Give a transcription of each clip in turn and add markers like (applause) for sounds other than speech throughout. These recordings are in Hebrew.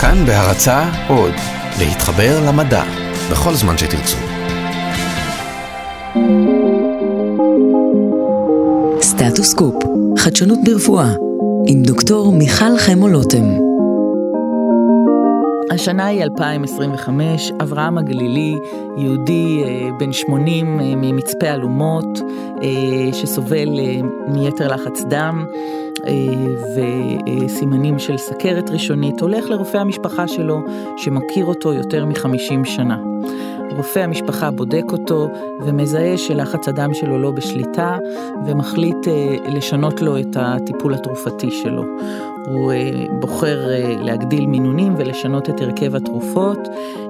כאן בהרצה עוד, להתחבר למדע, בכל זמן שתרצו. סטטוס קופ, חדשנות ברפואה, עם דוקטור מיכל חמו לוטם. השנה היא 2025, אברהם הגלילי, יהודי אה, בן 80 אה, ממצפה אלומות, אה, שסובל מיתר לחץ דם וסימנים של סכרת ראשונית, הולך לרופא המשפחה שלו, שמכיר אותו יותר מ-50 שנה. רופא המשפחה בודק אותו ומזהה שלחץ הדם שלו לא בשליטה ומחליט לשנות לו את הטיפול התרופתי שלו. הוא אה, בוחר אה, להגדיל מינונים ולשנות את הרכב התרופות,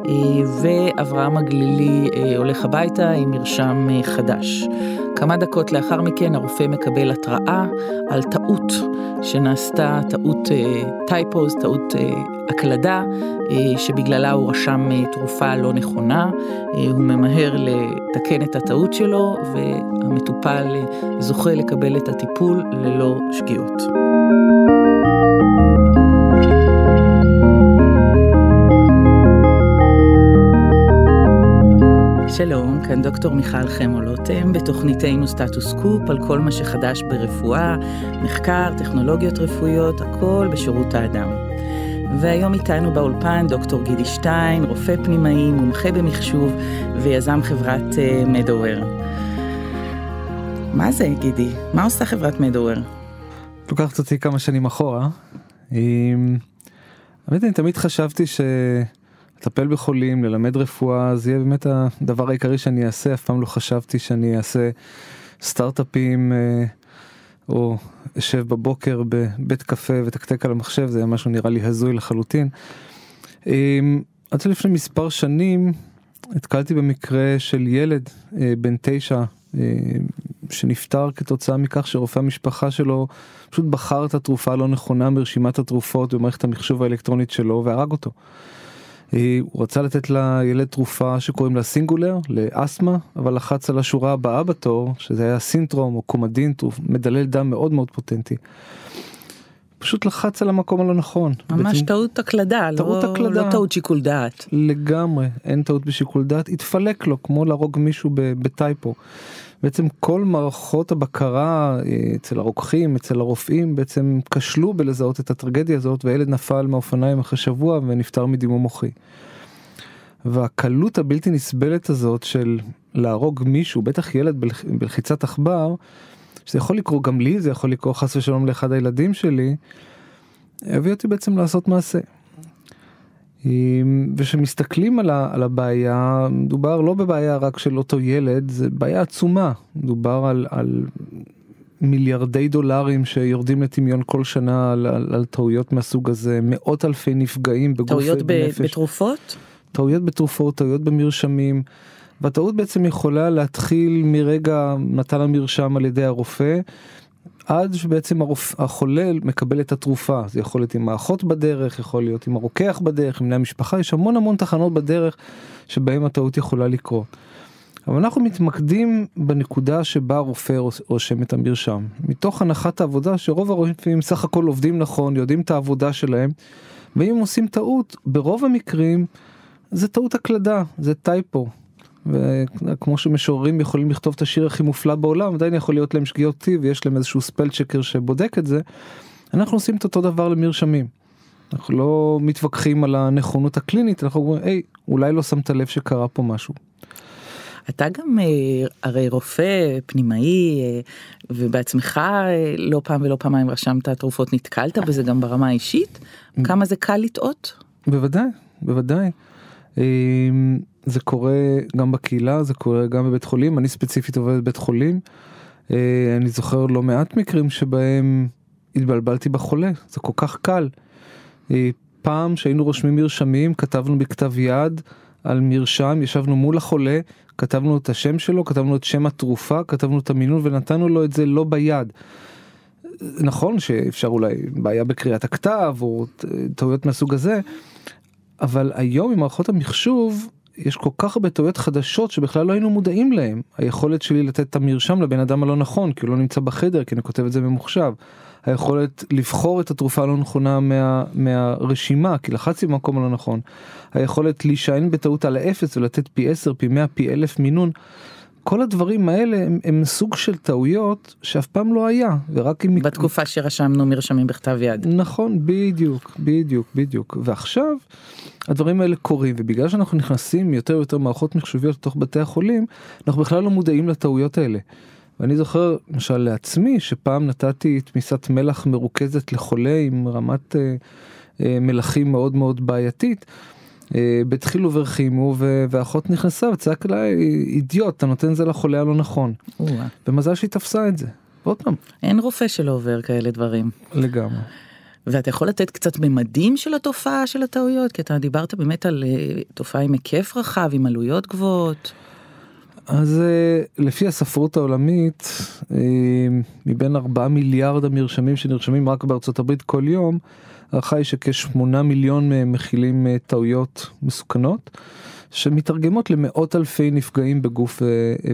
אה, ואברהם הגלילי הולך הביתה עם מרשם חדש. כמה דקות לאחר מכן הרופא מקבל התראה על טעות שנעשתה, טעות טייפוז, טעות הקלדה, שבגללה הוא רשם תרופה לא נכונה. הוא ממהר לתקן את הטעות שלו והמטופל זוכה לקבל את הטיפול ללא שגיאות. שלום, כאן דוקטור מיכל חמו-לוטם בתוכניתנו סטטוס קופ על כל מה שחדש ברפואה, מחקר, טכנולוגיות רפואיות, הכל בשירות האדם. והיום איתנו באולפן דוקטור גידי שטיין, רופא פנימאי, מומחה במחשוב ויזם חברת מדוור. Uh, מה זה גידי? מה עושה חברת מדוור? לוקחת אותי כמה שנים אחורה. האמת אני תמיד חשבתי ש... לטפל בחולים, ללמד רפואה, זה יהיה באמת הדבר העיקרי שאני אעשה, אף פעם לא חשבתי שאני אעשה סטארט-אפים אה, או אשב בבוקר בבית קפה ותקתק על המחשב, זה היה משהו נראה לי הזוי לחלוטין. אה, עד שלפני מספר שנים נתקלתי במקרה של ילד אה, בן תשע שנפטר כתוצאה מכך שרופא המשפחה שלו פשוט בחר את התרופה הלא נכונה מרשימת התרופות במערכת המחשוב האלקטרונית שלו והרג אותו. אה, הוא רצה לתת לילד תרופה שקוראים לה סינגולר לאסתמה אבל לחץ על השורה הבאה בתור שזה היה סינטרום או קומדין מדלל דם מאוד מאוד פוטנטי. פשוט לחץ על המקום הלא נכון. ממש בעצם, טעות הקלדה, טעות לא, הקלדה, לא טעות שיקול דעת. לגמרי, אין טעות בשיקול דעת, התפלק לו כמו להרוג מישהו בטייפו. בעצם כל מערכות הבקרה אה, אצל הרוקחים, אצל הרופאים, בעצם כשלו בלזהות את הטרגדיה הזאת, והילד נפל מהאופניים אחרי שבוע ונפטר מדימום מוחי. והקלות הבלתי נסבלת הזאת של להרוג מישהו, בטח ילד בלחיצת עכבר, שזה יכול לקרות גם לי, זה יכול לקרות חס ושלום לאחד הילדים שלי, הביא אותי בעצם לעשות מעשה. ושמסתכלים על, על הבעיה, מדובר לא בבעיה רק של אותו ילד, זה בעיה עצומה, מדובר על, על מיליארדי דולרים שיורדים לטמיון כל שנה על, על, על טעויות מהסוג הזה, מאות אלפי נפגעים בגוף ובנפש. טעויות בתרופות? טעויות בתרופות, טעויות במרשמים, והטעות בעצם יכולה להתחיל מרגע מתן המרשם על ידי הרופא. עד שבעצם הרופ... החולה מקבל את התרופה. זה יכול להיות עם האחות בדרך יכול להיות עם הרוקח בדרך עם בני המשפחה. יש המון המון תחנות בדרך שבהם הטעות יכולה לקרות. אבל אנחנו מתמקדים בנקודה שבה הרופא רושם את המרשם. מתוך הנחת העבודה שרוב הרופאים סך הכל עובדים נכון יודעים את העבודה שלהם ואם עושים טעות ברוב המקרים זה טעות הקלדה זה טייפו וכמו שמשוררים יכולים לכתוב את השיר הכי מופלא בעולם עדיין יכול להיות להם שגיאות טיב ויש להם איזשהו ספל צ'קר שבודק את זה. אנחנו עושים את אותו דבר למרשמים. אנחנו לא מתווכחים על הנכונות הקלינית אנחנו אומרים היי אולי לא שמת לב שקרה פה משהו. אתה גם אה, הרי רופא פנימאי אה, ובעצמך אה, לא פעם ולא פעמיים רשמת תרופות נתקלת בזה גם ברמה האישית כמה זה קל לטעות. בוודאי בוודאי. אמ, זה קורה גם בקהילה, זה קורה גם בבית חולים, אני ספציפית עובד בבית חולים. אה, אני זוכר לא מעט מקרים שבהם התבלבלתי בחולה, זה כל כך קל. אה, פעם שהיינו רושמים מרשמים, כתבנו בכתב יד על מרשם, ישבנו מול החולה, כתבנו את השם שלו, כתבנו את שם התרופה, כתבנו את המינון ונתנו לו את זה לא ביד. נכון שאפשר אולי בעיה בקריאת הכתב או טעויות מהסוג הזה, אבל היום עם מערכות המחשוב יש כל כך הרבה טעויות חדשות שבכלל לא היינו מודעים להם. היכולת שלי לתת את המרשם לבן אדם הלא נכון כי הוא לא נמצא בחדר כי אני כותב את זה ממוחשב. היכולת לבחור את התרופה הלא נכונה מה, מהרשימה, כי לחצתי במקום הלא נכון, היכולת להישען בטעות על האפס ולתת פי 10, פי 100, פי 1000 מינון. כל הדברים האלה הם, הם סוג של טעויות שאף פעם לא היה ורק אם בתקופה שרשמנו מרשמים בכתב יד נכון בדיוק בדיוק בדיוק ועכשיו הדברים האלה קורים ובגלל שאנחנו נכנסים יותר ויותר מערכות מחשוביות לתוך בתי החולים אנחנו בכלל לא מודעים לטעויות האלה. ואני זוכר למשל לעצמי שפעם נתתי תמיסת מלח מרוכזת לחולה עם רמת אה, אה, מלחים מאוד מאוד בעייתית. אה, בדחילו ורחימו ואחות נכנסה וצעק אליי אידיוט אתה נותן זה לחולה הלא נכון. ומזל שהיא תפסה את זה. ועוד פעם. אין רופא שלא עובר כאלה דברים. לגמרי. ואתה יכול לתת קצת ממדים של התופעה של הטעויות כי אתה דיברת באמת על אה, תופעה עם היקף רחב עם עלויות גבוהות. אז אה, לפי הספרות העולמית מבין 4 מיליארד המרשמים שנרשמים רק בארצות הברית כל יום. ההערכה היא שכשמונה מיליון מהם מכילים אה, טעויות מסוכנות. שמתרגמות למאות אלפי נפגעים בגוף אה,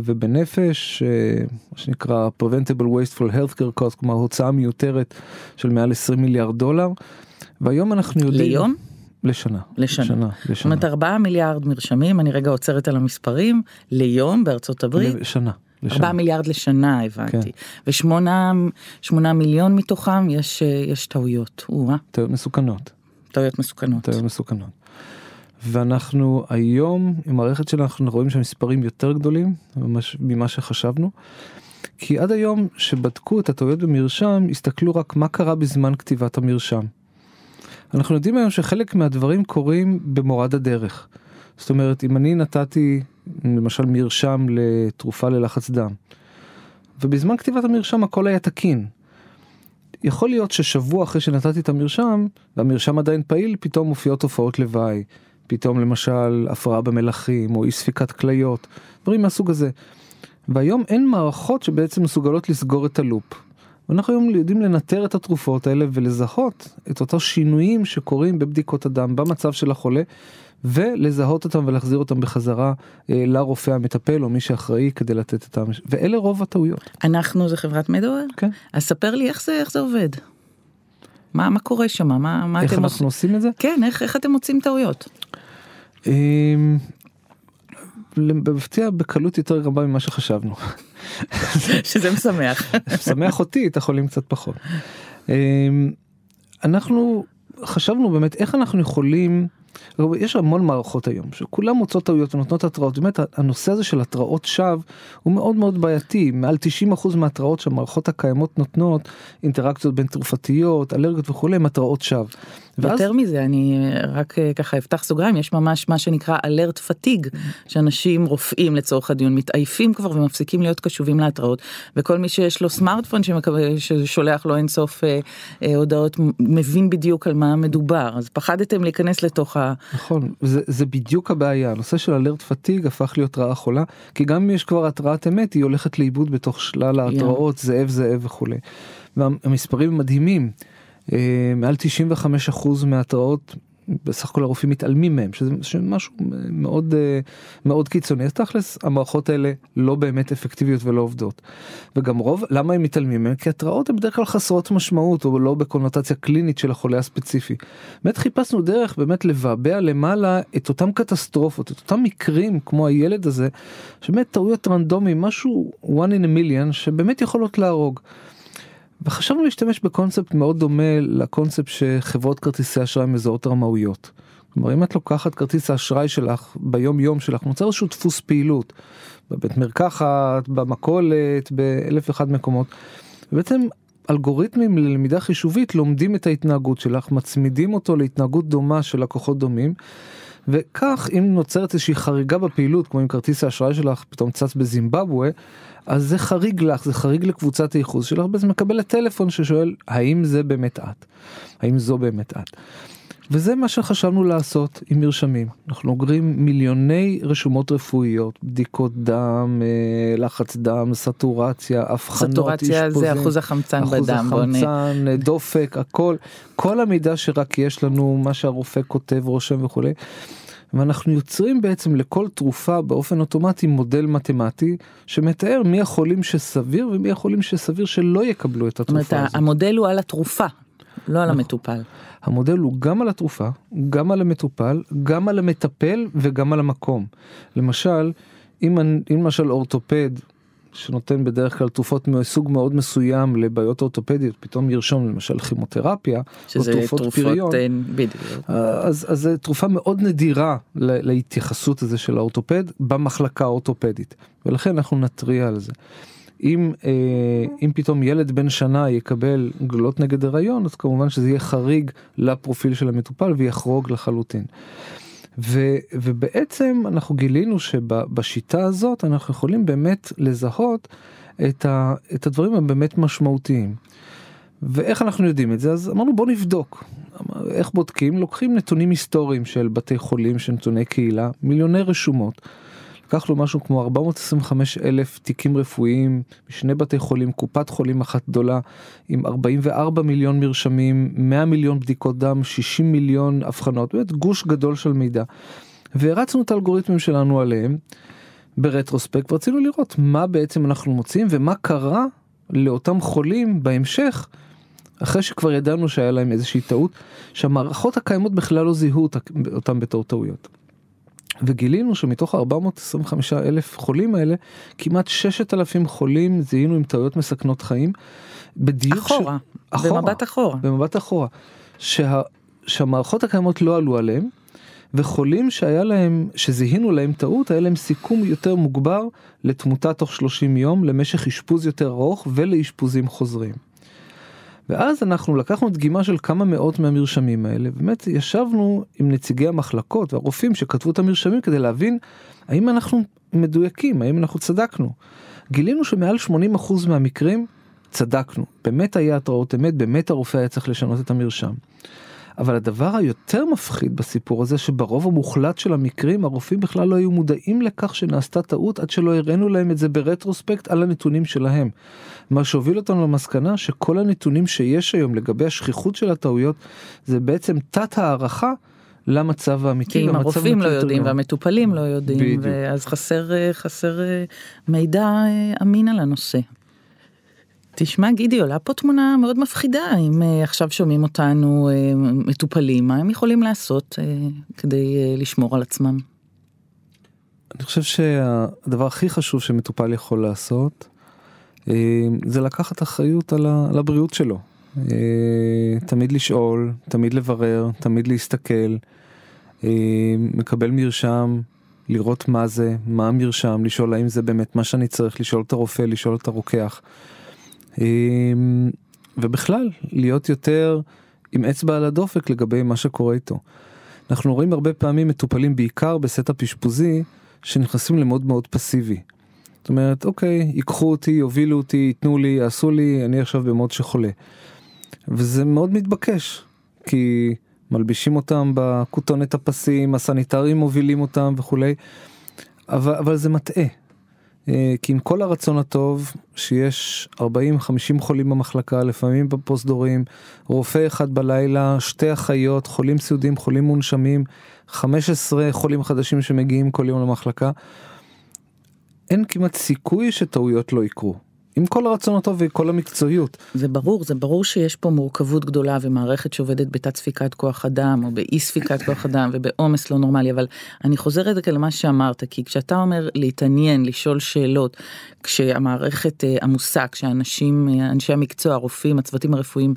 ובנפש, אה, מה שנקרא preventable wasteful healthcare cost, כלומר הוצאה מיותרת של מעל 20 מיליארד דולר. והיום אנחנו יודעים... ליום? לשנה. לשנה. לשנה. זאת אומרת 4 מיליארד מרשמים, אני רגע עוצרת על המספרים, ליום בארצות הברית. לשנה. 4 מיליארד לשנה הבנתי. כן. ושמונה שמונה מיליון מתוכם יש, יש טעויות. טעויות מסוכנות. טעויות מסוכנות. טעויות מסוכנות. ואנחנו היום עם מערכת שלנו אנחנו רואים שהמספרים יותר גדולים ממה שחשבנו. כי עד היום שבדקו את הטעויות במרשם הסתכלו רק מה קרה בזמן כתיבת המרשם. אנחנו יודעים היום שחלק מהדברים קורים במורד הדרך. זאת אומרת אם אני נתתי למשל מרשם לתרופה ללחץ דם. ובזמן כתיבת המרשם הכל היה תקין. יכול להיות ששבוע אחרי שנתתי את המרשם, והמרשם עדיין פעיל, פתאום מופיעות תופעות לוואי. פתאום למשל הפרעה במלחים או אי ספיקת כליות, דברים מהסוג הזה. והיום אין מערכות שבעצם מסוגלות לסגור את הלופ. ואנחנו היום יודעים לנטר את התרופות האלה ולזהות את אותם שינויים שקורים בבדיקות הדם במצב של החולה ולזהות אותם ולהחזיר אותם בחזרה אה, לרופא המטפל או מי שאחראי כדי לתת את ה... ואלה רוב הטעויות. אנחנו זה חברת מדוור? כן. אז ספר לי איך זה, איך זה עובד. מה, מה קורה שם? מה, מה איך אתם אנחנו עושים... עושים את זה? כן, איך, איך אתם מוצאים טעויות? אמ, במפתיע בקלות יותר רבה ממה שחשבנו. (laughs) שזה משמח. (laughs) משמח אותי, את החולים קצת פחות. אמ, אנחנו חשבנו באמת איך אנחנו יכולים יש המון מערכות היום שכולם מוצאות טעויות ונותנות התראות באמת הנושא הזה של התראות שווא הוא מאוד מאוד בעייתי מעל 90% מההתראות שהמערכות הקיימות נותנות אינטראקציות בין תרופתיות אלרגיות וכולי הם התראות שווא. יותר מזה אני רק אה, ככה אפתח סוגריים יש ממש מה שנקרא אלרט פתיג שאנשים רופאים לצורך הדיון מתעייפים כבר ומפסיקים להיות קשובים להתראות וכל מי שיש לו סמארטפון שמקבל ששולח לו אינסוף אה, אה, הודעות מבין בדיוק על מה מדובר אז פחדתם להיכנס לתוך ה... נכון זה, זה בדיוק הבעיה הנושא של אלרט פתיג הפך להיות רעה חולה כי גם אם יש כבר התראת אמת היא הולכת לאיבוד בתוך שלל ההתראות yeah. זאב זאב וכולי. והמספרים מדהימים. אה, מעל 95% מההתראות בסך הכל הרופאים מתעלמים מהם שזה משהו מאוד אה, מאוד קיצוני אז תכלס המערכות האלה לא באמת אפקטיביות ולא עובדות. וגם רוב למה הם מתעלמים מהם כי התראות הן בדרך כלל חסרות משמעות או לא בקונוטציה קלינית של החולה הספציפי. באמת חיפשנו דרך באמת לבעבע למעלה את אותם קטסטרופות את אותם מקרים כמו הילד הזה שבאמת טעויות רנדומי משהו one in a million שבאמת יכולות להרוג. וחשבנו להשתמש בקונספט מאוד דומה לקונספט שחברות כרטיסי אשראי מזהות רמאויות. כלומר אם את לוקחת כרטיס האשראי שלך ביום יום שלך נוצר איזשהו דפוס פעילות בבית מרקחת במכולת באלף ואחד מקומות. ובעצם אלגוריתמים ללמידה חישובית לומדים את ההתנהגות שלך מצמידים אותו להתנהגות דומה של לקוחות דומים. וכך אם נוצרת איזושהי חריגה בפעילות כמו אם כרטיס האשראי שלך פתאום צץ בזימבבואה אז זה חריג לך, זה חריג לקבוצת הייחוס שלך, וזה מקבלת טלפון ששואל האם זה באמת את, האם זו באמת את. וזה מה שחשבנו לעשות עם מרשמים. אנחנו אוגרים מיליוני רשומות רפואיות, בדיקות דם, אה, לחץ דם, סטורציה, אבחנות, סטורציה זה אחוז החמצן אחוז בדם. אחוז החמצן, בונה. דופק, הכל, כל המידע שרק יש לנו, מה שהרופא כותב, רושם וכולי. ואנחנו יוצרים בעצם לכל תרופה באופן אוטומטי מודל מתמטי שמתאר מי החולים שסביר ומי החולים שסביר שלא יקבלו את זאת אומרת, התרופה הזאת. המודל הוא על התרופה, לא על נכון. המטופל. המודל הוא גם על התרופה, גם על המטופל, גם על המטפל וגם על המקום. למשל, אם, אם למשל אורתופד שנותן בדרך כלל תרופות מסוג מאוד מסוים לבעיות אורתופדיות, פתאום ירשום למשל כימותרפיה, שזה או תרופות תרופות, פריון, אה, בדיוק. אז, אז זו תרופה מאוד נדירה להתייחסות הזה של האורתופד במחלקה האורתופדית, ולכן אנחנו נתריע על זה. אם, אה, אם פתאום ילד בן שנה יקבל גלולות נגד הריון, אז כמובן שזה יהיה חריג לפרופיל של המטופל ויחרוג לחלוטין. ו, ובעצם אנחנו גילינו שבשיטה הזאת אנחנו יכולים באמת לזהות את, ה, את הדברים הבאמת משמעותיים. ואיך אנחנו יודעים את זה? אז אמרנו בוא נבדוק. איך בודקים? לוקחים נתונים היסטוריים של בתי חולים, של נתוני קהילה, מיליוני רשומות. לקחנו משהו כמו 425 אלף תיקים רפואיים משני בתי חולים, קופת חולים אחת גדולה עם 44 מיליון מרשמים, 100 מיליון בדיקות דם, 60 מיליון אבחנות, באמת גוש גדול של מידע. והרצנו את האלגוריתמים שלנו עליהם ברטרוספקט ורצינו לראות מה בעצם אנחנו מוצאים ומה קרה לאותם חולים בהמשך אחרי שכבר ידענו שהיה להם איזושהי טעות שהמערכות הקיימות בכלל לא זיהו אותם בתור טעויות. וגילינו שמתוך 425 אלף חולים האלה כמעט 6,000 חולים זיהינו עם טעויות מסכנות חיים. בדיוק אחורה, אחורה. במבט אחורה. במבט אחורה, שה, שהמערכות הקיימות לא עלו עליהם, וחולים שהיה להם, שזיהינו להם טעות, היה להם סיכום יותר מוגבר לתמותה תוך 30 יום, למשך אשפוז יותר ארוך ולאשפוזים חוזרים. ואז אנחנו לקחנו דגימה של כמה מאות מהמרשמים האלה, באמת ישבנו עם נציגי המחלקות והרופאים שכתבו את המרשמים כדי להבין האם אנחנו מדויקים, האם אנחנו צדקנו. גילינו שמעל 80% מהמקרים צדקנו, באמת היה התראות אמת, באמת הרופא היה צריך לשנות את המרשם. אבל הדבר היותר מפחיד בסיפור הזה שברוב המוחלט של המקרים הרופאים בכלל לא היו מודעים לכך שנעשתה טעות עד שלא הראינו להם את זה ברטרוספקט על הנתונים שלהם. מה שהוביל אותנו למסקנה שכל הנתונים שיש היום לגבי השכיחות של הטעויות זה בעצם תת הערכה למצב האמיתי. כי אם הרופאים לא יודעים גרוע. והמטופלים לא יודעים, בדיוק. ואז חסר, אה, חסר אה, מידע אה, אמין על הנושא. תשמע גידי עולה פה תמונה מאוד מפחידה אם אה, עכשיו שומעים אותנו אה, מטופלים מה הם יכולים לעשות אה, כדי אה, לשמור על עצמם. אני חושב שהדבר הכי חשוב שמטופל יכול לעשות זה לקחת אחריות על הבריאות שלו. אה, תמיד לשאול, תמיד לברר, תמיד להסתכל, אה, מקבל מרשם, לראות מה זה, מה המרשם, לשאול האם זה באמת מה שאני צריך, לשאול את הרופא, לשאול את הרוקח. ובכלל, להיות יותר עם אצבע על הדופק לגבי מה שקורה איתו. אנחנו רואים הרבה פעמים מטופלים בעיקר ב setup אשפוזי שנכנסים ל mode מאוד פסיבי. זאת אומרת, אוקיי, ייקחו אותי, יובילו אותי, ייתנו לי, יעשו לי, אני עכשיו ב mode של חולה. וזה מאוד מתבקש, כי מלבישים אותם בכותונת הפסים, הסניטרים מובילים אותם וכולי, אבל, אבל זה מטעה. אה, כי עם כל הרצון הטוב שיש 40-50 חולים במחלקה, לפעמים בפרוזדורים, רופא אחד בלילה, שתי אחיות, חולים סיעודיים, חולים מונשמים, 15 חולים חדשים שמגיעים כל יום למחלקה, אין כמעט סיכוי שטעויות לא יקרו. עם כל הרצון הטוב וכל המקצועיות. זה ברור זה ברור שיש פה מורכבות גדולה ומערכת שעובדת בתת ספיקת כוח אדם או באי ספיקת כוח אדם ובעומס לא נורמלי אבל אני חוזרת למה שאמרת כי כשאתה אומר להתעניין לשאול שאלות כשהמערכת אה, עמוסה כשאנשים אה, אנשי המקצוע הרופאים הצוותים הרפואיים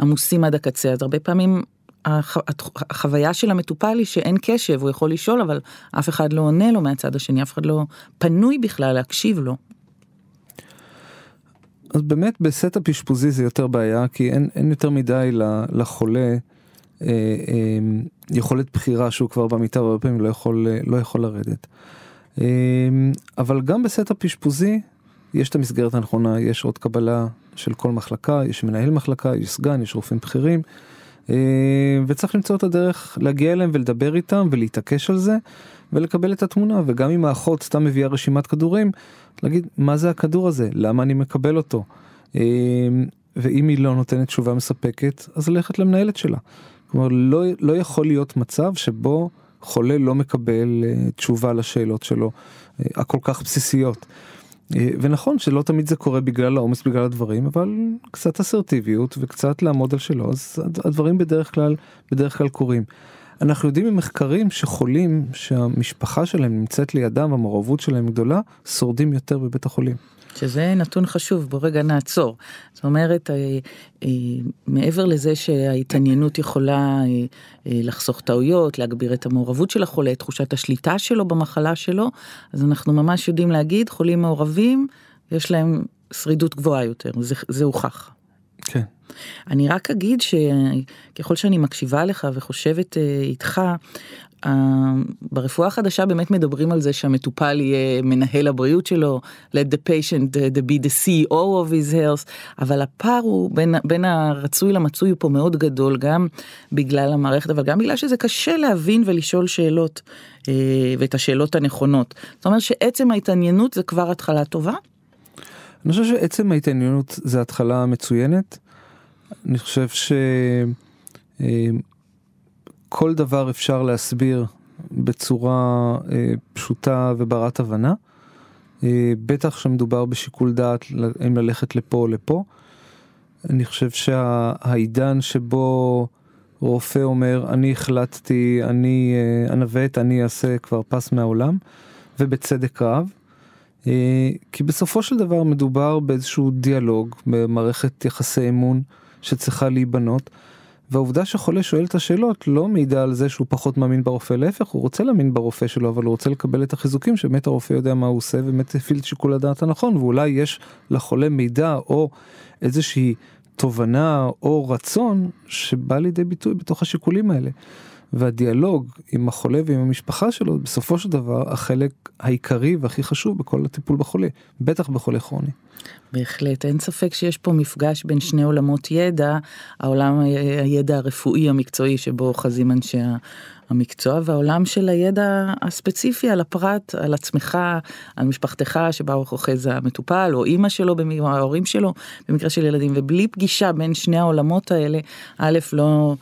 עמוסים עד הקצה אז הרבה פעמים. החוויה של המטופל היא שאין קשב הוא יכול לשאול אבל אף אחד לא עונה לו מהצד השני אף אחד לא פנוי בכלל להקשיב לו. אז באמת ב setup אשפוזי זה יותר בעיה כי אין, אין יותר מדי לחולה אה, אה, יכולת בחירה שהוא כבר במיטה והרבה פעמים לא יכול, לא יכול לרדת. אה, אבל גם ב setup אשפוזי יש את המסגרת הנכונה, יש עוד קבלה של כל מחלקה, יש מנהל מחלקה, יש סגן, יש רופאים בכירים. אה, וצריך למצוא את הדרך להגיע אליהם ולדבר איתם ולהתעקש על זה ולקבל את התמונה וגם אם האחות סתם מביאה רשימת כדורים להגיד מה זה הכדור הזה למה אני מקבל אותו אה, ואם היא לא נותנת תשובה מספקת אז ללכת למנהלת שלה. כלומר לא, לא יכול להיות מצב שבו חולה לא מקבל אה, תשובה לשאלות שלו הכל כך בסיסיות. אה, ונכון שלא תמיד זה קורה בגלל העומס בגלל הדברים אבל קצת אסרטיביות וקצת לעמוד על שלו אז הדברים בדרך כלל בדרך כלל קורים. אנחנו יודעים ממחקרים שחולים שהמשפחה שלהם נמצאת לידם המעורבות שלהם גדולה שורדים יותר בבית החולים. שזה נתון חשוב, בוא רגע נעצור. זאת אומרת, אה, אה, מעבר לזה שההתעניינות יכולה אה, לחסוך טעויות, להגביר את המעורבות של החולה, את תחושת השליטה שלו במחלה שלו, אז אנחנו ממש יודעים להגיד, חולים מעורבים, יש להם שרידות גבוהה יותר, זה, זה הוכח. כן. אני רק אגיד שככל שאני מקשיבה לך וחושבת איתך, ברפואה החדשה באמת מדברים על זה שהמטופל יהיה מנהל הבריאות שלו, let the patient the be the CEO of his health, אבל הפער הוא בין, בין הרצוי למצוי הוא פה מאוד גדול, גם בגלל המערכת, אבל גם בגלל שזה קשה להבין ולשאול שאלות, אה, ואת השאלות הנכונות. זאת אומרת שעצם ההתעניינות זה כבר התחלה טובה? אני חושב שעצם ההתעניינות זה התחלה מצוינת. אני חושב ש... כל דבר אפשר להסביר בצורה אה, פשוטה וברת הבנה. אה, בטח שמדובר בשיקול דעת אם ללכת לפה או לפה. אני חושב שהעידן שבו רופא אומר אני החלטתי אני אה, אנווט אני אעשה כבר פס מהעולם ובצדק רב. אה, כי בסופו של דבר מדובר באיזשהו דיאלוג במערכת יחסי אמון שצריכה להיבנות. והעובדה שחולה שואל את השאלות לא מעידה על זה שהוא פחות מאמין ברופא, להפך הוא רוצה להאמין ברופא שלו אבל הוא רוצה לקבל את החיזוקים שבאמת הרופא יודע מה הוא עושה ובאמת הפעיל את שיקול הדעת הנכון ואולי יש לחולה מידע או איזושהי תובנה או רצון שבא לידי ביטוי בתוך השיקולים האלה. והדיאלוג עם החולה ועם המשפחה שלו בסופו של דבר החלק העיקרי והכי חשוב בכל הטיפול בחולה, בטח בחולה כרוני. בהחלט, אין ספק שיש פה מפגש בין שני עולמות ידע, העולם הידע הרפואי המקצועי שבו אוחזים אנשי המקצוע והעולם של הידע הספציפי על הפרט, על עצמך, על משפחתך שבה הוא אוחז המטופל או אימא שלו, או ההורים שלו במקרה של ילדים ובלי פגישה בין שני העולמות האלה, א' לא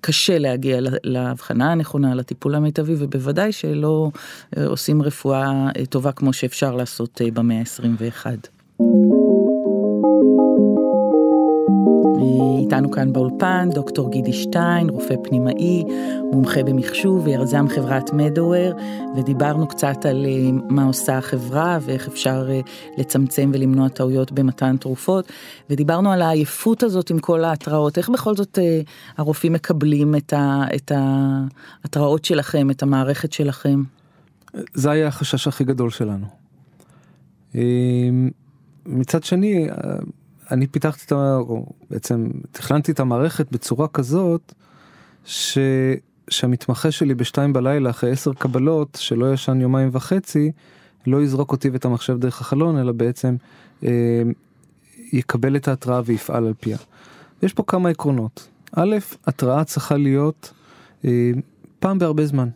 קשה להגיע להבחנה הנכונה, לטיפול המיטבי ובוודאי שלא אה, עושים רפואה אה, טובה כמו שאפשר לעשות אה, במאה ה-21. איתנו כאן באולפן דוקטור גידי שטיין, רופא פנימאי, מומחה במחשוב וירזם חברת מדוור, ודיברנו קצת על אה, מה עושה החברה ואיך אפשר אה, לצמצם ולמנוע טעויות במתן תרופות, ודיברנו על העייפות הזאת עם כל ההתראות, איך בכל זאת אה, הרופאים מקבלים את ההתראות שלכם, את המערכת שלכם? זה היה החשש הכי גדול שלנו. מצד שני, אני פיתחתי את ה... בעצם תכננתי את המערכת בצורה כזאת, ש... שהמתמחה שלי בשתיים בלילה אחרי עשר קבלות, שלא ישן יומיים וחצי, לא יזרוק אותי ואת המחשב דרך החלון, אלא בעצם אה, יקבל את ההתראה ויפעל על פיה. יש פה כמה עקרונות. א', התראה צריכה להיות אה, פעם בהרבה זמן.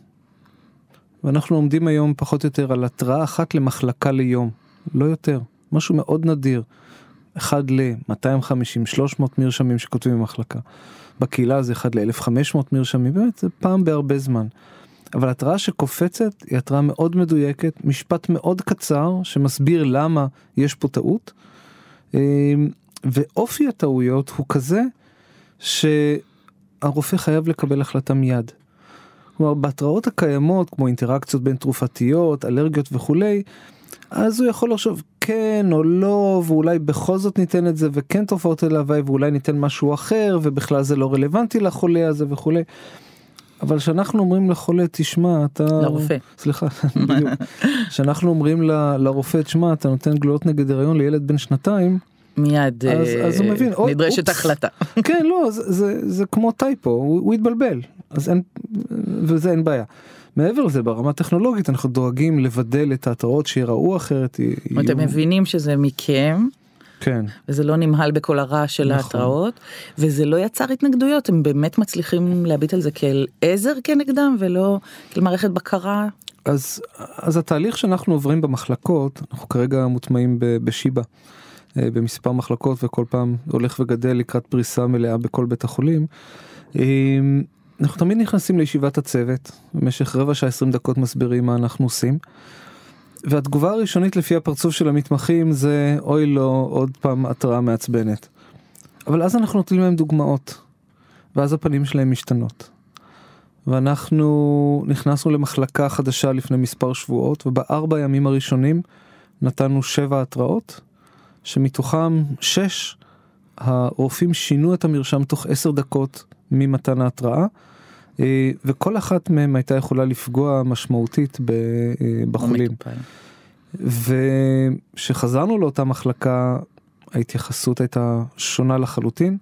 ואנחנו עומדים היום פחות או יותר על התראה אחת למחלקה ליום, לא יותר. משהו מאוד נדיר. אחד ל-250-300 מרשמים שכותבים במחלקה. בקהילה זה אחד ל-1500 מרשמים, באמת זה פעם בהרבה זמן. אבל התראה שקופצת היא התראה מאוד מדויקת, משפט מאוד קצר שמסביר למה יש פה טעות. אמ, ואופי הטעויות הוא כזה שהרופא חייב לקבל החלטה מיד. כלומר בהתראות הקיימות כמו אינטראקציות בין תרופתיות, אלרגיות וכולי, אז הוא יכול לחשוב כן או לא ואולי בכל זאת ניתן את זה וכן תופעות אל הוואי ואולי ניתן משהו אחר ובכלל זה לא רלוונטי לחולה הזה וכולי. אבל כשאנחנו אומרים לחולה תשמע אתה לרופא סליחה כשאנחנו אומרים ל, לרופא תשמע אתה נותן גלולות נגד הריון לילד בן שנתיים. מיד אז, uh, אז הוא מבין נדרשת אופס, החלטה (laughs) כן לא זה, זה, זה כמו טייפו הוא, הוא התבלבל אז אין וזה אין בעיה. מעבר לזה ברמה הטכנולוגית אנחנו דואגים לבדל את ההתראות שיראו אחרת. יהיו... אתם מבינים שזה מכם. כן. וזה לא נמהל בכל הרעש של נכון. ההתראות וזה לא יצר התנגדויות הם באמת מצליחים להביט על זה כאל עזר כנגדם ולא כאל מערכת בקרה. אז אז התהליך שאנחנו עוברים במחלקות אנחנו כרגע מוטמעים בשיבא. אה, במספר מחלקות וכל פעם הולך וגדל לקראת פריסה מלאה בכל בית החולים. אה, אנחנו תמיד נכנסים לישיבת הצוות, במשך רבע שעה עשרים דקות מסבירים מה אנחנו עושים. והתגובה הראשונית לפי הפרצוף של המתמחים זה אוי לא עוד פעם התראה מעצבנת. אבל אז אנחנו נותנים להם דוגמאות, ואז הפנים שלהם משתנות. ואנחנו נכנסנו למחלקה חדשה לפני מספר שבועות, ובארבע הימים הראשונים נתנו שבע התראות, שמתוכם שש הרופאים שינו את המרשם תוך עשר דקות ממתן ההתראה, אה, וכל אחת מהם הייתה יכולה לפגוע משמעותית אה, בחולים. וכשחזרנו לאותה מחלקה ההתייחסות הייתה שונה לחלוטין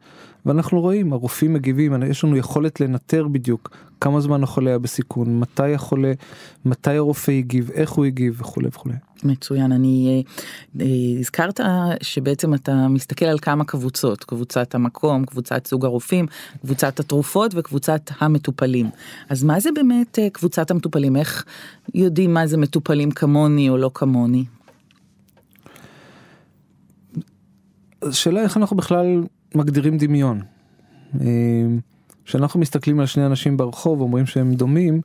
ואנחנו רואים הרופאים מגיבים יש לנו יכולת לנטר בדיוק כמה זמן החולה היה בסיכון מתי החולה מתי הרופא הגיב איך הוא הגיב וכולי וכולי. מצוין אני אה, אה, הזכרת שבעצם אתה מסתכל על כמה קבוצות קבוצת המקום קבוצת סוג הרופאים קבוצת התרופות וקבוצת המטופלים אז מה זה באמת אה, קבוצת המטופלים איך יודעים מה זה מטופלים כמוני או לא כמוני. השאלה איך אנחנו בכלל מגדירים דמיון. כשאנחנו מסתכלים על שני אנשים ברחוב אומרים שהם דומים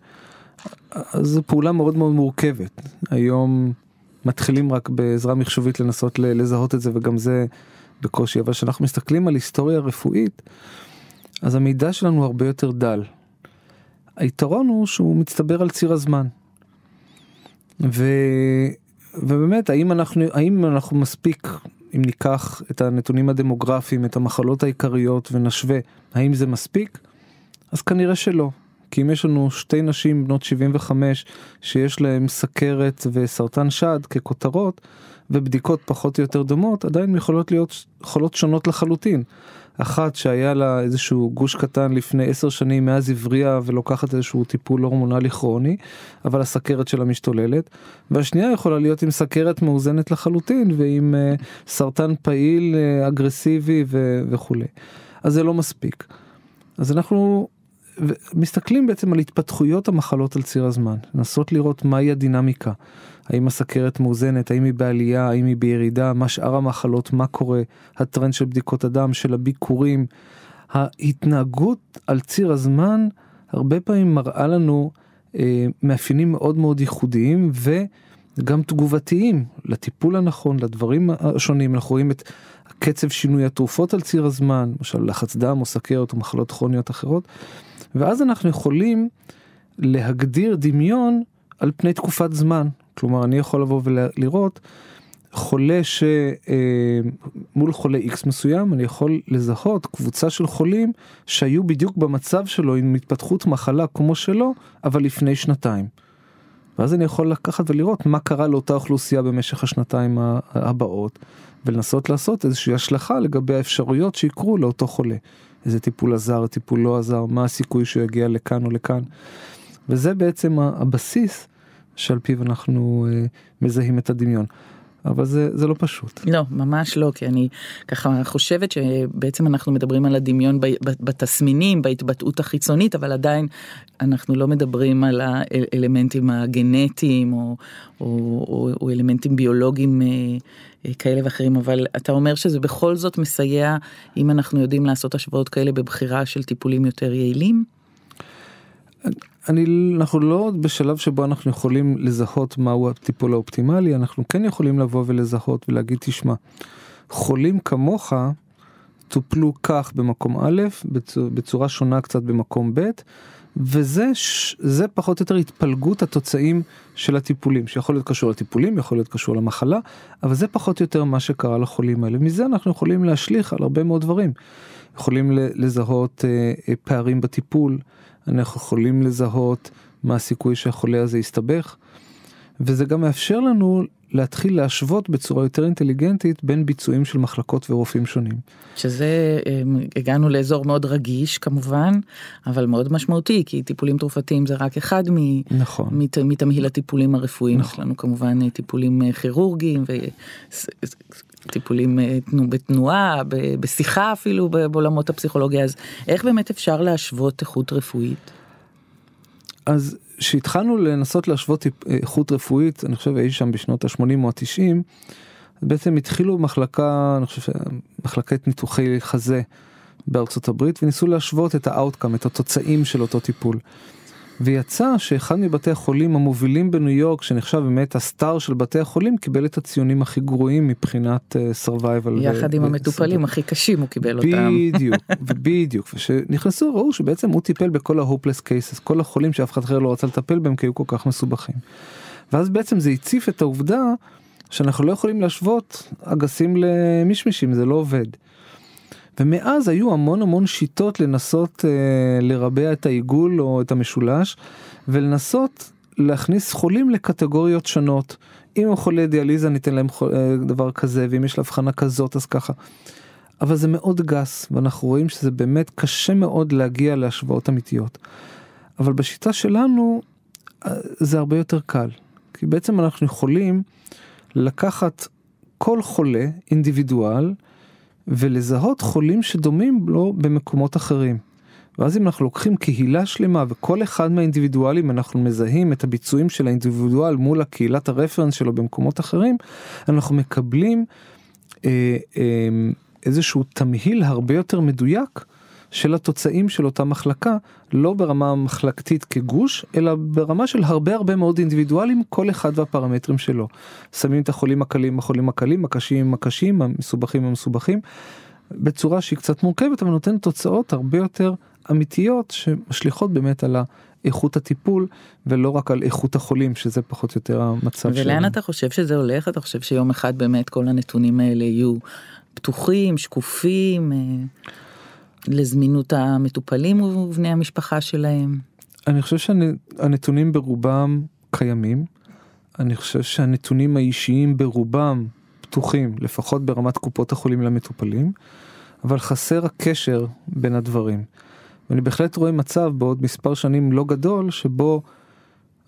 אז זו פעולה מאוד מאוד מורכבת היום מתחילים רק בעזרה מחשובית לנסות לזהות את זה וגם זה בקושי אבל כשאנחנו מסתכלים על היסטוריה רפואית אז המידע שלנו הרבה יותר דל. היתרון הוא שהוא מצטבר על ציר הזמן. ו... ובאמת האם אנחנו האם אנחנו מספיק אם ניקח את הנתונים הדמוגרפיים את המחלות העיקריות ונשווה האם זה מספיק אז כנראה שלא כי אם יש לנו שתי נשים בנות 75 שיש להם סכרת וסרטן שד ככותרות ובדיקות פחות או יותר דומות עדיין יכולות להיות חולות שונות לחלוטין. אחת שהיה לה איזשהו גוש קטן לפני עשר שנים מאז הבריאה ולוקחת איזשהו טיפול הורמונלי כרוני אבל הסכרת שלה משתוללת והשנייה יכולה להיות עם סכרת מאוזנת לחלוטין ועם uh, סרטן פעיל uh, אגרסיבי ו- וכולי. אז זה לא מספיק. אז אנחנו מסתכלים בעצם על התפתחויות המחלות על ציר הזמן, לנסות לראות מהי הדינמיקה, האם הסכרת מאוזנת, האם היא בעלייה, האם היא בירידה, מה שאר המחלות, מה קורה, הטרנד של בדיקות הדם, של הביקורים, ההתנהגות על ציר הזמן הרבה פעמים מראה לנו אה, מאפיינים מאוד מאוד ייחודיים וגם תגובתיים לטיפול הנכון, לדברים השונים, אנחנו רואים את קצב שינוי התרופות על ציר הזמן, למשל לחץ דם או סכרת או מחלות כרוניות אחרות. ואז אנחנו יכולים להגדיר דמיון על פני תקופת זמן. כלומר, אני יכול לבוא ולראות חולה שמול אה, חולה X מסוים, אני יכול לזהות קבוצה של חולים שהיו בדיוק במצב שלו עם התפתחות מחלה כמו שלו, אבל לפני שנתיים. ואז אני יכול לקחת ולראות מה קרה לאותה אוכלוסייה במשך השנתיים הבאות, ולנסות לעשות איזושהי השלכה לגבי האפשרויות שיקרו לאותו חולה. איזה טיפול עזר, טיפול לא עזר, מה הסיכוי שהוא יגיע לכאן או לכאן. וזה בעצם הבסיס שעל פיו אנחנו אה, מזהים את הדמיון. אבל זה, זה לא פשוט. לא, ממש לא, כי אני ככה חושבת שבעצם אנחנו מדברים על הדמיון בתסמינים, בהתבטאות החיצונית, אבל עדיין אנחנו לא מדברים על האלמנטים הגנטיים או, או, או, או אלמנטים ביולוגיים אה, אה, כאלה ואחרים, אבל אתה אומר שזה בכל זאת מסייע אם אנחנו יודעים לעשות השוואות כאלה בבחירה של טיפולים יותר יעילים? אני אנחנו לא בשלב שבו אנחנו יכולים לזהות מהו הטיפול האופטימלי אנחנו כן יכולים לבוא ולזהות ולהגיד תשמע חולים כמוך טופלו כך במקום א' בצורה שונה קצת במקום ב' וזה זה פחות או יותר התפלגות התוצאים של הטיפולים שיכול להיות קשור לטיפולים יכול להיות קשור למחלה אבל זה פחות או יותר מה שקרה לחולים האלה. מזה אנחנו יכולים להשליך על הרבה מאוד דברים. יכולים לזהות אה, אה, פערים בטיפול אנחנו יכולים לזהות מה הסיכוי שהחולה הזה יסתבך וזה גם מאפשר לנו להתחיל להשוות בצורה יותר אינטליגנטית בין ביצועים של מחלקות ורופאים שונים. שזה אמ, הגענו לאזור מאוד רגיש כמובן אבל מאוד משמעותי כי טיפולים תרופתיים זה רק אחד מ... נכון. מת, מתמהיל הטיפולים הרפואיים נכון. יש לנו כמובן טיפולים אה, כירורגיים וטיפולים אה, בתנועה בשיחה אפילו בעולמות הפסיכולוגיה אז איך באמת אפשר להשוות איכות רפואית. אז כשהתחלנו לנסות להשוות איכות רפואית, אני חושב אי שם בשנות ה-80 או ה-90, בעצם התחילו מחלקה, אני חושב, מחלקת ניתוחי חזה בארצות הברית וניסו להשוות את ה outcome, את התוצאים של אותו טיפול. ויצא שאחד מבתי החולים המובילים בניו יורק שנחשב באמת ה star של בתי החולים קיבל את הציונים הכי גרועים מבחינת אה, survival. יחד ו- עם המטופלים הכי קשים הוא קיבל אותם. בדיוק, (laughs) בדיוק, וכשנכנסו ראו שבעצם הוא טיפל בכל ה-hopeless cases, כל החולים שאף אחד אחר לא רצה לטפל בהם כי היו כל כך מסובכים. ואז בעצם זה הציף את העובדה שאנחנו לא יכולים להשוות אגסים למישמישים, זה לא עובד. ומאז היו המון המון שיטות לנסות אה, לרבע את העיגול או את המשולש ולנסות להכניס חולים לקטגוריות שונות. אם הוא חולה דיאליזה ניתן להם חול, אה, דבר כזה ואם יש לה הבחנה כזאת אז ככה. אבל זה מאוד גס ואנחנו רואים שזה באמת קשה מאוד להגיע להשוואות אמיתיות. אבל בשיטה שלנו אה, זה הרבה יותר קל. כי בעצם אנחנו יכולים לקחת כל חולה אינדיבידואל ולזהות חולים שדומים לו במקומות אחרים. ואז אם אנחנו לוקחים קהילה שלמה וכל אחד מהאינדיבידואלים אנחנו מזהים את הביצועים של האינדיבידואל מול הקהילת הרפרנס שלו במקומות אחרים, אנחנו מקבלים אה, אה, איזשהו תמהיל הרבה יותר מדויק של התוצאים של אותה מחלקה, לא ברמה מחלקתית כגוש, אלא ברמה של הרבה הרבה מאוד אינדיבידואלים, כל אחד והפרמטרים שלו. שמים את החולים הקלים החולים הקלים, הקשים הקשים, המסובכים המסובכים, בצורה שהיא קצת מורכבת, אבל נותנת תוצאות הרבה יותר אמיתיות שמשליכות באמת על איכות הטיפול ולא רק על איכות החולים שזה פחות או יותר המצב שלנו. ולאן אתה חושב שזה הולך? אתה חושב שיום אחד באמת כל הנתונים האלה יהיו פתוחים, שקופים? אה? לזמינות המטופלים ובני המשפחה שלהם? אני חושב שהנתונים ברובם קיימים. אני חושב שהנתונים האישיים ברובם פתוחים, לפחות ברמת קופות החולים למטופלים, אבל חסר הקשר בין הדברים. ואני בהחלט רואה מצב בעוד מספר שנים לא גדול, שבו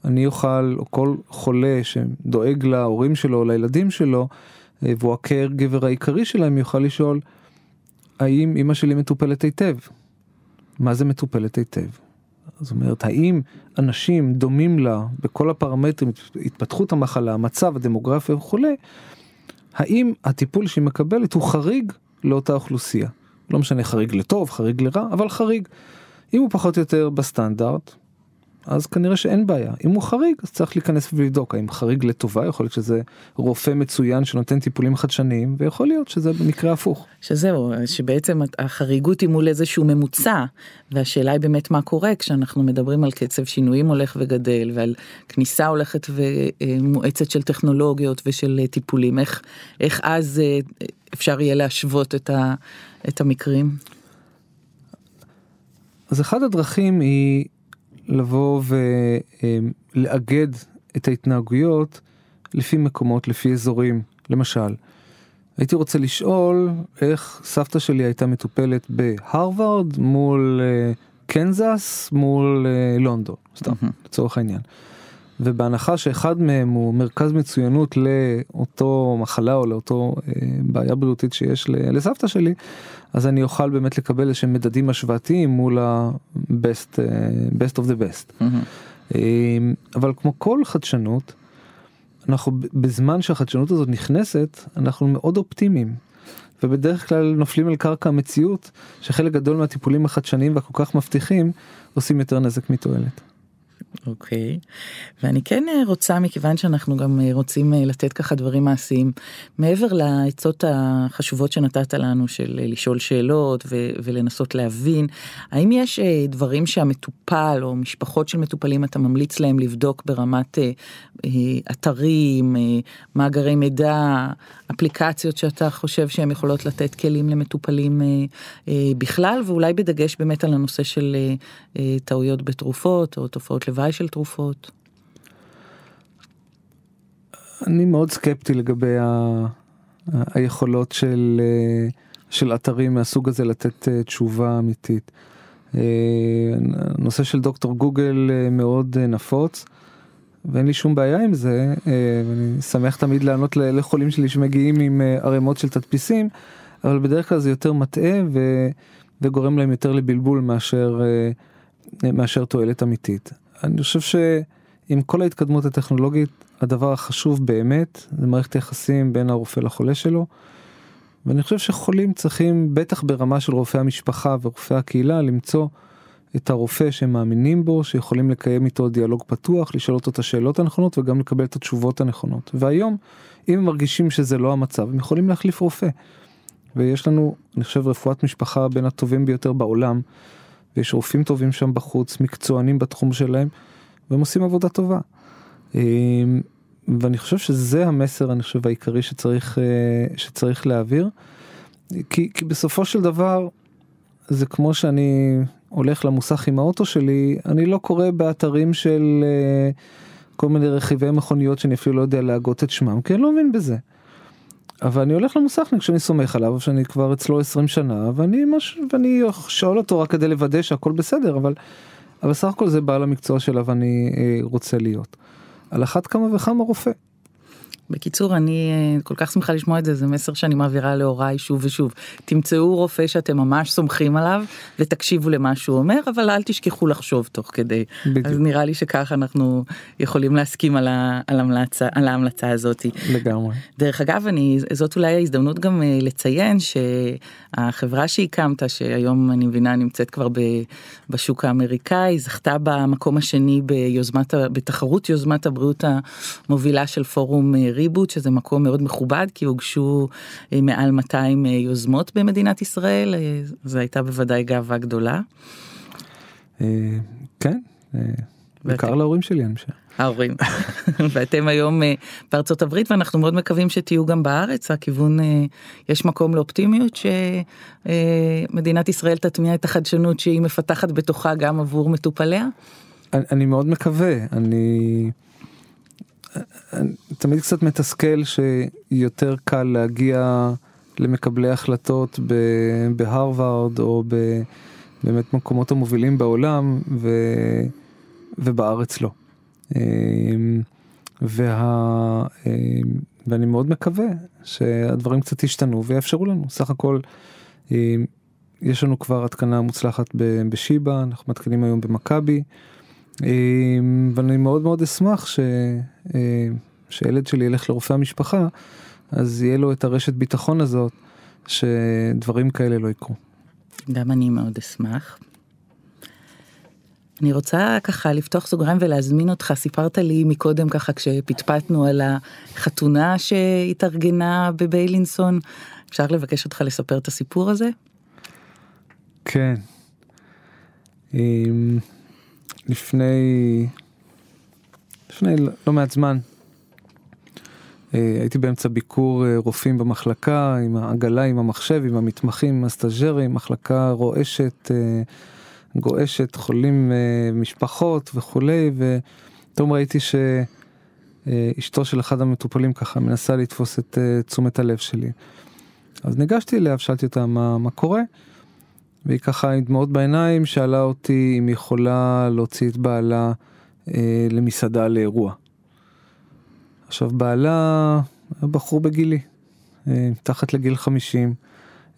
אני אוכל, או כל חולה שדואג להורים שלו או לילדים שלו, אה, והוא הקר גבר העיקרי שלהם, יוכל לשאול, האם אימא שלי מטופלת היטב? מה זה מטופלת היטב? זאת אומרת, האם אנשים דומים לה בכל הפרמטרים, התפתחות המחלה, המצב הדמוגרפי וכולי, האם הטיפול שהיא מקבלת הוא חריג לאותה אוכלוסייה? לא משנה חריג לטוב, חריג לרע, אבל חריג. אם הוא פחות או יותר בסטנדרט, אז כנראה שאין בעיה. אם הוא חריג, אז צריך להיכנס ולבדוק האם חריג לטובה, יכול להיות שזה רופא מצוין שנותן טיפולים חדשניים, ויכול להיות שזה במקרה הפוך. שזהו, שבעצם החריגות היא מול איזשהו ממוצע, והשאלה היא באמת מה קורה כשאנחנו מדברים על קצב שינויים הולך וגדל, ועל כניסה הולכת ומואצת של טכנולוגיות ושל טיפולים, איך, איך אז אה, אפשר יהיה להשוות את, ה, את המקרים? אז אחד הדרכים היא לבוא ולאגד את ההתנהגויות לפי מקומות, לפי אזורים. למשל, הייתי רוצה לשאול איך סבתא שלי הייתה מטופלת בהרווארד מול אה, קנזס מול אה, לונדון, סתם, לצורך העניין. ובהנחה שאחד מהם הוא מרכז מצוינות לאותו מחלה או לאותו אה, בעיה בריאותית שיש לסבתא שלי, אז אני אוכל באמת לקבל איזשהם מדדים השוואתיים מול ה-best אה, best of the best. Mm-hmm. אה, אבל כמו כל חדשנות, אנחנו בזמן שהחדשנות הזאת נכנסת, אנחנו מאוד אופטימיים. ובדרך כלל נופלים על קרקע המציאות שחלק גדול מהטיפולים החדשניים והכל כך מבטיחים עושים יותר נזק מתועלת. אוקיי, okay. ואני כן אה, רוצה מכיוון שאנחנו גם אה, רוצים אה, לתת ככה דברים מעשיים מעבר לעצות החשובות שנתת לנו של לשאול שאלות ו- ולנסות להבין האם יש דברים שהמטופל או משפחות של מטופלים אתה ממליץ להם לבדוק ברמת אתרים מאגרי מידע אפליקציות שאתה חושב שהן יכולות לתת כלים למטופלים בכלל ואולי בדגש באמת על הנושא של טעויות בתרופות או תופעות לוואי של תרופות? אני מאוד סקפטי לגבי ה... היכולות של, אה, של אתרים מהסוג הזה לתת אה, תשובה אמיתית. הנושא של דוקטור גוגל אה, מאוד נפוץ ואין לי שום בעיה עם זה, אני שמח תמיד לענות לחולים שלי שמגיעים עם ערימות של תדפיסים, אבל בדרך כלל זה יותר מטעה ו... וגורם להם יותר לבלבול מאשר, מאשר תועלת אמיתית. אני חושב שעם כל ההתקדמות הטכנולוגית, הדבר החשוב באמת זה מערכת היחסים בין הרופא לחולה שלו. ואני חושב שחולים צריכים, בטח ברמה של רופאי המשפחה ורופאי הקהילה, למצוא את הרופא שהם מאמינים בו, שיכולים לקיים איתו דיאלוג פתוח, לשאול אותו את השאלות הנכונות וגם לקבל את התשובות הנכונות. והיום, אם הם מרגישים שזה לא המצב, הם יכולים להחליף רופא. ויש לנו, אני חושב, רפואת משפחה בין הטובים ביותר בעולם, ויש רופאים טובים שם בחוץ, מקצוענים בתחום שלהם, והם עושים עבודה טובה. אמ, ואני חושב שזה המסר, אני חושב, העיקרי שצריך, אה, שצריך להעביר. כי, כי בסופו של דבר, זה כמו שאני הולך למוסך עם האוטו שלי, אני לא קורא באתרים של אה, כל מיני רכיבי מכוניות שאני אפילו לא יודע להגות את שמם, כי אני לא מבין בזה. אבל אני הולך למוסכניק שאני סומך עליו, שאני כבר אצלו 20 שנה, ואני, מש... ואני שואל אותו רק כדי לוודא שהכל בסדר, אבל, אבל סך הכל זה בעל המקצוע שלו ואני אה, רוצה להיות. על אחת כמה וכמה רופא. בקיצור, אני אה, כל כך שמחה לשמוע את זה, זה מסר שאני מעבירה להוריי שוב ושוב. תמצאו רופא שאתם ממש סומכים עליו ותקשיבו למה שהוא אומר, אבל אל תשכחו לחשוב תוך כדי. בדיוק. אז נראה לי שככה אנחנו יכולים להסכים על, ה, על, המלצה, על ההמלצה הזאת. לגמרי. דרך אגב, אני, זאת אולי ההזדמנות גם אה, לציין שהחברה שהקמת, שהיום אני מבינה נמצאת כבר ב, בשוק האמריקאי, זכתה במקום השני ביוזמת, בתחרות יוזמת הבריאות המובילה של פורום אה, ריבוט שזה מקום מאוד מכובד כי הוגשו אה, מעל 200 אה, יוזמות במדינת ישראל אה, זו הייתה בוודאי גאווה גדולה. כן, בעיקר להורים שלי אני חושב. ההורים (laughs) ואתם היום בארצות הברית ואנחנו מאוד מקווים שתהיו גם בארץ הכיוון יש מקום לאופטימיות שמדינת ישראל תטמיע את החדשנות שהיא מפתחת בתוכה גם עבור מטופליה. אני, אני מאוד מקווה אני. תמיד קצת מתסכל שיותר קל להגיע למקבלי החלטות בהרווארד או באמת מקומות המובילים בעולם ו, ובארץ לא. אמ, וה, אמ, ואני מאוד מקווה שהדברים קצת ישתנו ויאפשרו לנו סך הכל אמ, יש לנו כבר התקנה מוצלחת בשיבא אנחנו מתקינים היום במכבי. ואני מאוד מאוד אשמח ש... שילד שלי ילך לרופא המשפחה, אז יהיה לו את הרשת ביטחון הזאת, שדברים כאלה לא יקרו. גם אני מאוד אשמח. אני רוצה ככה לפתוח סוגריים ולהזמין אותך, סיפרת לי מקודם ככה כשפטפטנו על החתונה שהתארגנה בביילינסון, אפשר לבקש אותך לספר את הסיפור הזה? כן. אמ, לפני, לפני לא מעט זמן. אה, הייתי באמצע ביקור אה, רופאים במחלקה עם העגלה, עם המחשב, עם המתמחים, עם הסטאג'רים, מחלקה רועשת, אה, גועשת, חולים, משפחות וכולי, ופתאום ראיתי שאשתו של אחד המטופלים ככה מנסה לתפוס את תשומת הלב שלי. אז ניגשתי אליה, שאלתי אותה מה, מה קורה. והיא ככה עם דמעות בעיניים שאלה אותי אם היא יכולה להוציא את בעלה אה, למסעדה לאירוע. עכשיו בעלה בחור בגילי, אה, מתחת לגיל 50,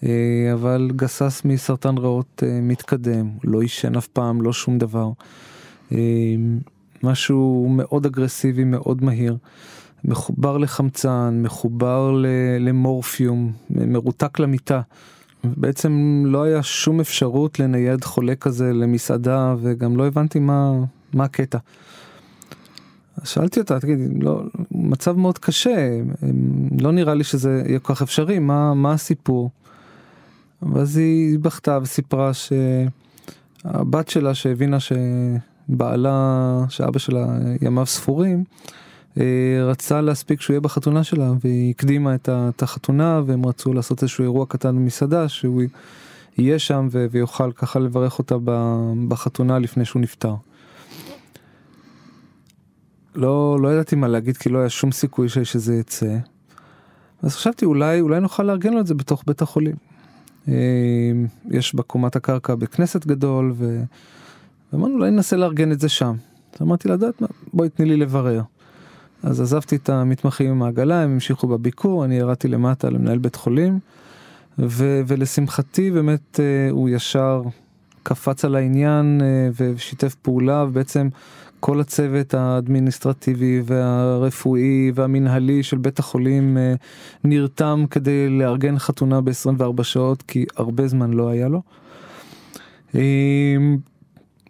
אה, אבל גסס מסרטן ריאות אה, מתקדם, לא עישן אף פעם, לא שום דבר. משהו מאוד אגרסיבי, מאוד מהיר. מחובר לחמצן, מחובר למורפיום, מרותק למיטה. בעצם לא היה שום אפשרות לנייד חולה כזה למסעדה וגם לא הבנתי מה, מה הקטע. שאלתי אותה, תגידי, לא, מצב מאוד קשה, לא נראה לי שזה יהיה כל כך אפשרי, מה, מה הסיפור? ואז היא בכתה וסיפרה שהבת שלה שהבינה שבעלה, שאבא שלה ימיו ספורים, אה, רצה להספיק שהוא יהיה בחתונה שלה והיא הקדימה את החתונה והם רצו לעשות איזשהו אירוע קטן במסעדה שהוא יהיה שם ויוכל ככה לברך אותה בחתונה לפני שהוא נפטר. לא, לא ידעתי מה להגיד כי לא היה שום סיכוי שזה יצא. אז חשבתי אולי אולי נוכל לארגן לו את זה בתוך בית החולים. אה, יש בקומת הקרקע בכנסת גדול ואמרנו אולי ננסה לארגן את זה שם. אז אמרתי לה, בואי תני לי לברר. אז עזבתי את המתמחים עם העגלה, הם המשיכו בביקור, אני ירדתי למטה למנהל בית חולים, ו- ולשמחתי באמת אה, הוא ישר קפץ על העניין אה, ושיתף פעולה, ובעצם כל הצוות האדמיניסטרטיבי והרפואי והמנהלי של בית החולים אה, נרתם כדי לארגן חתונה ב-24 שעות כי הרבה זמן לא היה לו.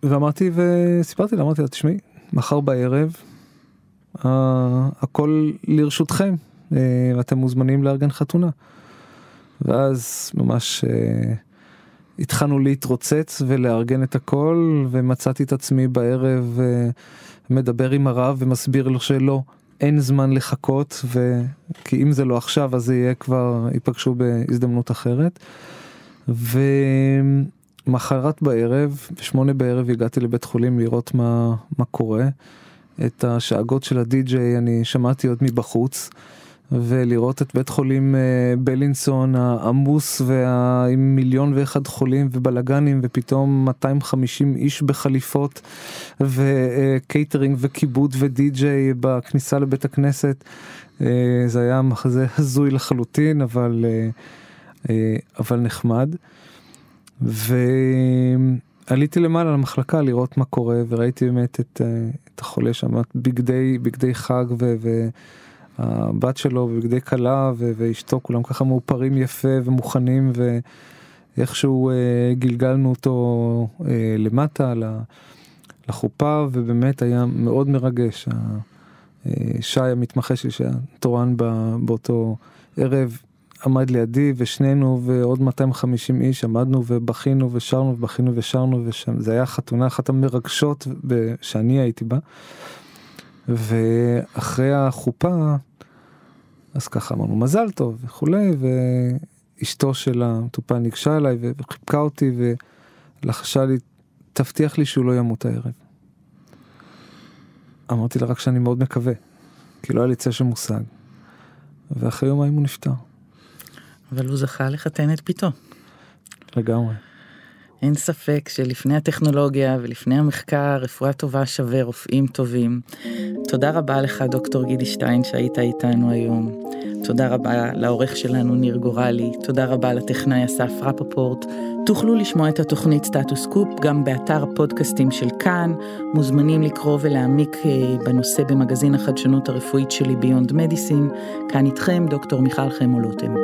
ואמרתי וסיפרתי לה, אמרתי לה, תשמעי, מחר בערב הכל לרשותכם, ואתם מוזמנים לארגן חתונה. ואז ממש התחלנו להתרוצץ ולארגן את הכל, ומצאתי את עצמי בערב uh, מדבר עם הרב ומסביר לו שלא, אין זמן לחכות, ו... כי אם זה לא עכשיו אז זה יהיה כבר, ייפגשו בהזדמנות אחרת. ומחרת בערב, בשמונה בערב הגעתי לבית חולים לראות מה, מה קורה. את השאגות של הדי-ג'יי אני שמעתי עוד מבחוץ. ולראות את בית חולים אה, בלינסון העמוס ועם מיליון ואחד חולים ובלאגנים ופתאום 250 איש בחליפות וקייטרינג וכיבוד ודי-ג'יי בכניסה לבית הכנסת. אה, זה היה מחזה הזוי לחלוטין אבל אה, אבל נחמד. ועליתי למעלה למחלקה לראות מה קורה וראיתי באמת את, את החולה שם בגדי בגדי חג ו... ו הבת שלו בבגדי כלה ואשתו כולם ככה מאופרים יפה ומוכנים ואיכשהו אה, גלגלנו אותו אה, למטה לחופה ובאמת היה מאוד מרגש. אה, שי המתמחה שלי שהיה תורן באותו ערב עמד לידי ושנינו ועוד 250 איש עמדנו ובכינו ושרנו ובכינו ושרנו ושם זה היה חתונה אחת המרגשות שאני הייתי בה. ואחרי החופה אז ככה אמרנו מזל טוב וכולי, ואשתו של המטופל ניגשה אליי וחיבקה אותי ולחשה לי, תבטיח לי שהוא לא ימות הערב. אמרתי לה רק שאני מאוד מקווה, כי לא היה לי צל של מושג. ואחרי יומיים הוא נפטר. אבל הוא זכה לחתן את ביתו. לגמרי. אין ספק שלפני הטכנולוגיה ולפני המחקר, רפואה טובה שווה רופאים טובים. תודה רבה לך, דוקטור גידי שטיין, שהיית איתנו היום. תודה רבה לעורך שלנו, ניר גורלי. תודה רבה לטכנאי אסף רפפורט. תוכלו לשמוע את התוכנית סטטוס קופ גם באתר הפודקאסטים של כאן. מוזמנים לקרוא ולהעמיק אה, בנושא במגזין החדשנות הרפואית שלי ביונד מדיסין. כאן איתכם דוקטור מיכל חמולוטם.